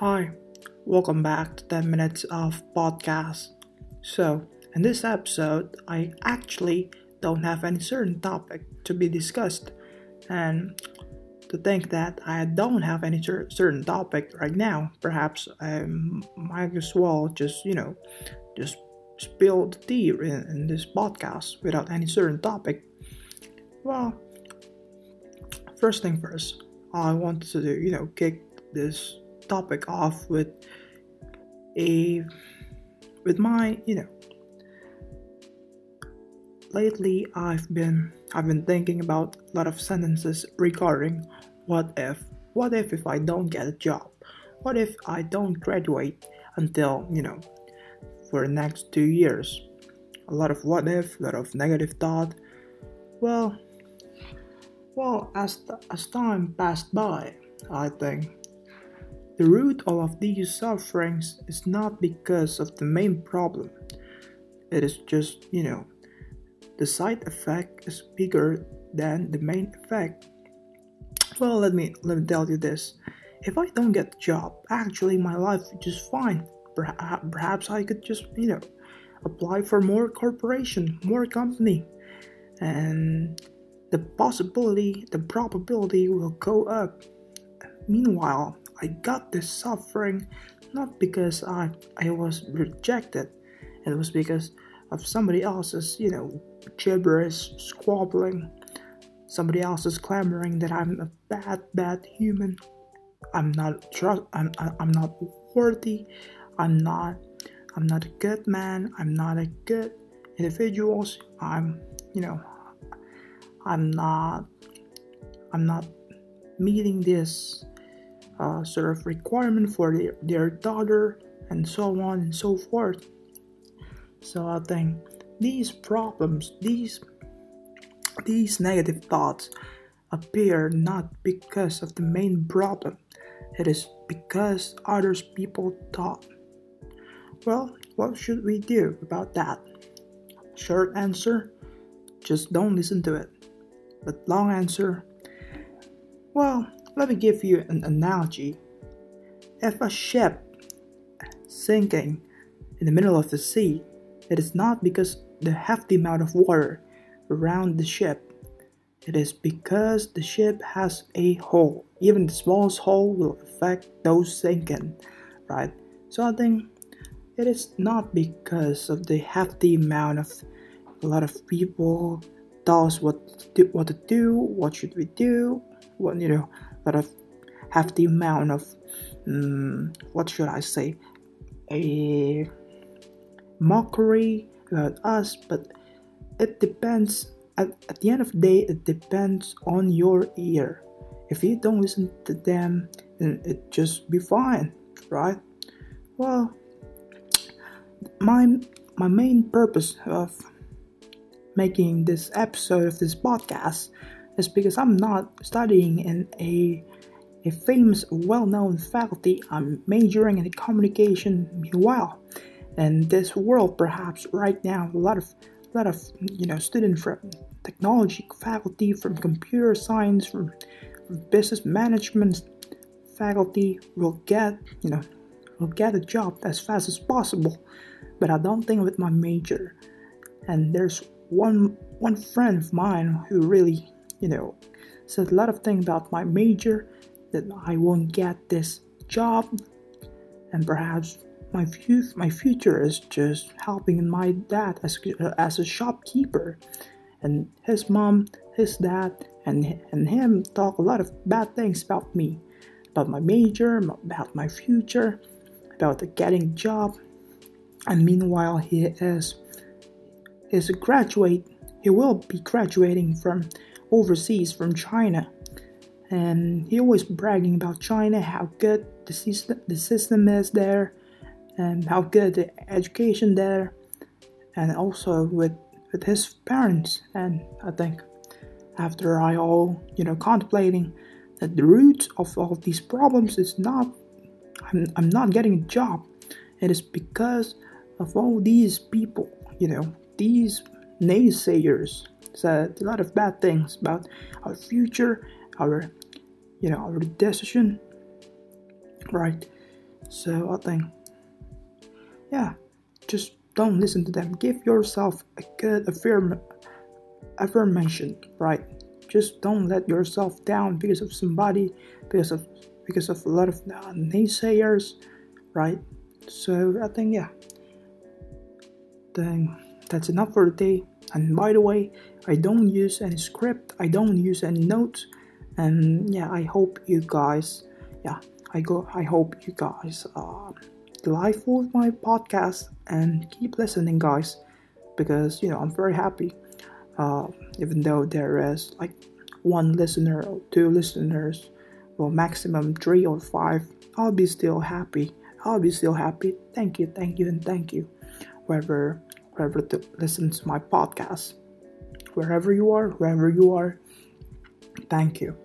Hi, welcome back to 10 minutes of podcast. So, in this episode, I actually don't have any certain topic to be discussed, and to think that I don't have any cer- certain topic right now, perhaps I might as well just you know just spill the tea in, in this podcast without any certain topic. Well, first thing first, I want to you know kick this topic off with a with my you know lately I've been I've been thinking about a lot of sentences regarding what if what if if I don't get a job? What if I don't graduate until you know for the next two years? A lot of what if a lot of negative thought. Well well as as time passed by I think the root of these sufferings is not because of the main problem. It is just, you know, the side effect is bigger than the main effect. Well, let me let me tell you this. If I don't get the job, actually my life is just fine. Perhaps I could just, you know, apply for more corporation, more company. And the possibility, the probability will go up. Meanwhile, I got this suffering not because I I was rejected. It was because of somebody else's, you know, gibberish, squabbling. Somebody else is clamoring that I'm a bad, bad human. I'm not trust. I'm I'm not worthy. I'm not. I'm not a good man. I'm not a good individual. I'm, you know, I'm not. I'm not meeting this uh, sort of requirement for the, their daughter and so on and so forth. So i think these problems these these negative thoughts appear not because of the main problem. It is because others people thought. Well what should we do about that? Short answer just don't listen to it. But long answer well let me give you an analogy. If a ship sinking in the middle of the sea, it is not because the hefty amount of water around the ship. It is because the ship has a hole. Even the smallest hole will affect those sinking, right? So I think it is not because of the hefty amount of a lot of people tell us what to do, what to do, what should we do, what you know, I have the amount of um, what should I say? A mockery about us but it depends at, at the end of the day it depends on your ear. If you don't listen to them then it just be fine right? Well my my main purpose of making this episode of this podcast is because I'm not studying in a a famous, well-known faculty. I'm majoring in communication. Meanwhile, in this world, perhaps right now, a lot of a lot of you know students from technology faculty, from computer science, from, from business management faculty will get you know will get a job as fast as possible. But I don't think with my major. And there's one one friend of mine who really you know, said a lot of things about my major that I won't get this job, and perhaps my future my future is just helping my dad as uh, as a shopkeeper, and his mom, his dad, and and him talk a lot of bad things about me, about my major, about my future, about the getting job, and meanwhile he is is a graduate. He will be graduating from overseas from China. And he always bragging about China, how good the system, the system is there, and how good the education there, and also with with his parents. And I think after I all you know contemplating that the root of all these problems is not I'm, I'm not getting a job. It is because of all these people, you know, these naysayers said a lot of bad things about our future, our you know our decision, right? So I think, yeah, just don't listen to them. Give yourself a good affirm- affirmation, right? Just don't let yourself down because of somebody, because of because of a lot of uh, naysayers, right? So I think yeah, then that's enough for today. And by the way, I don't use any script, I don't use any notes, and yeah, I hope you guys, yeah, I go, I hope you guys are delightful with my podcast and keep listening, guys, because you know I'm very happy. Uh, even though there is like one listener or two listeners, well, maximum three or five, I'll be still happy. I'll be still happy. Thank you, thank you, and thank you, whoever whoever to listen to my podcast. Wherever you are, wherever you are, thank you.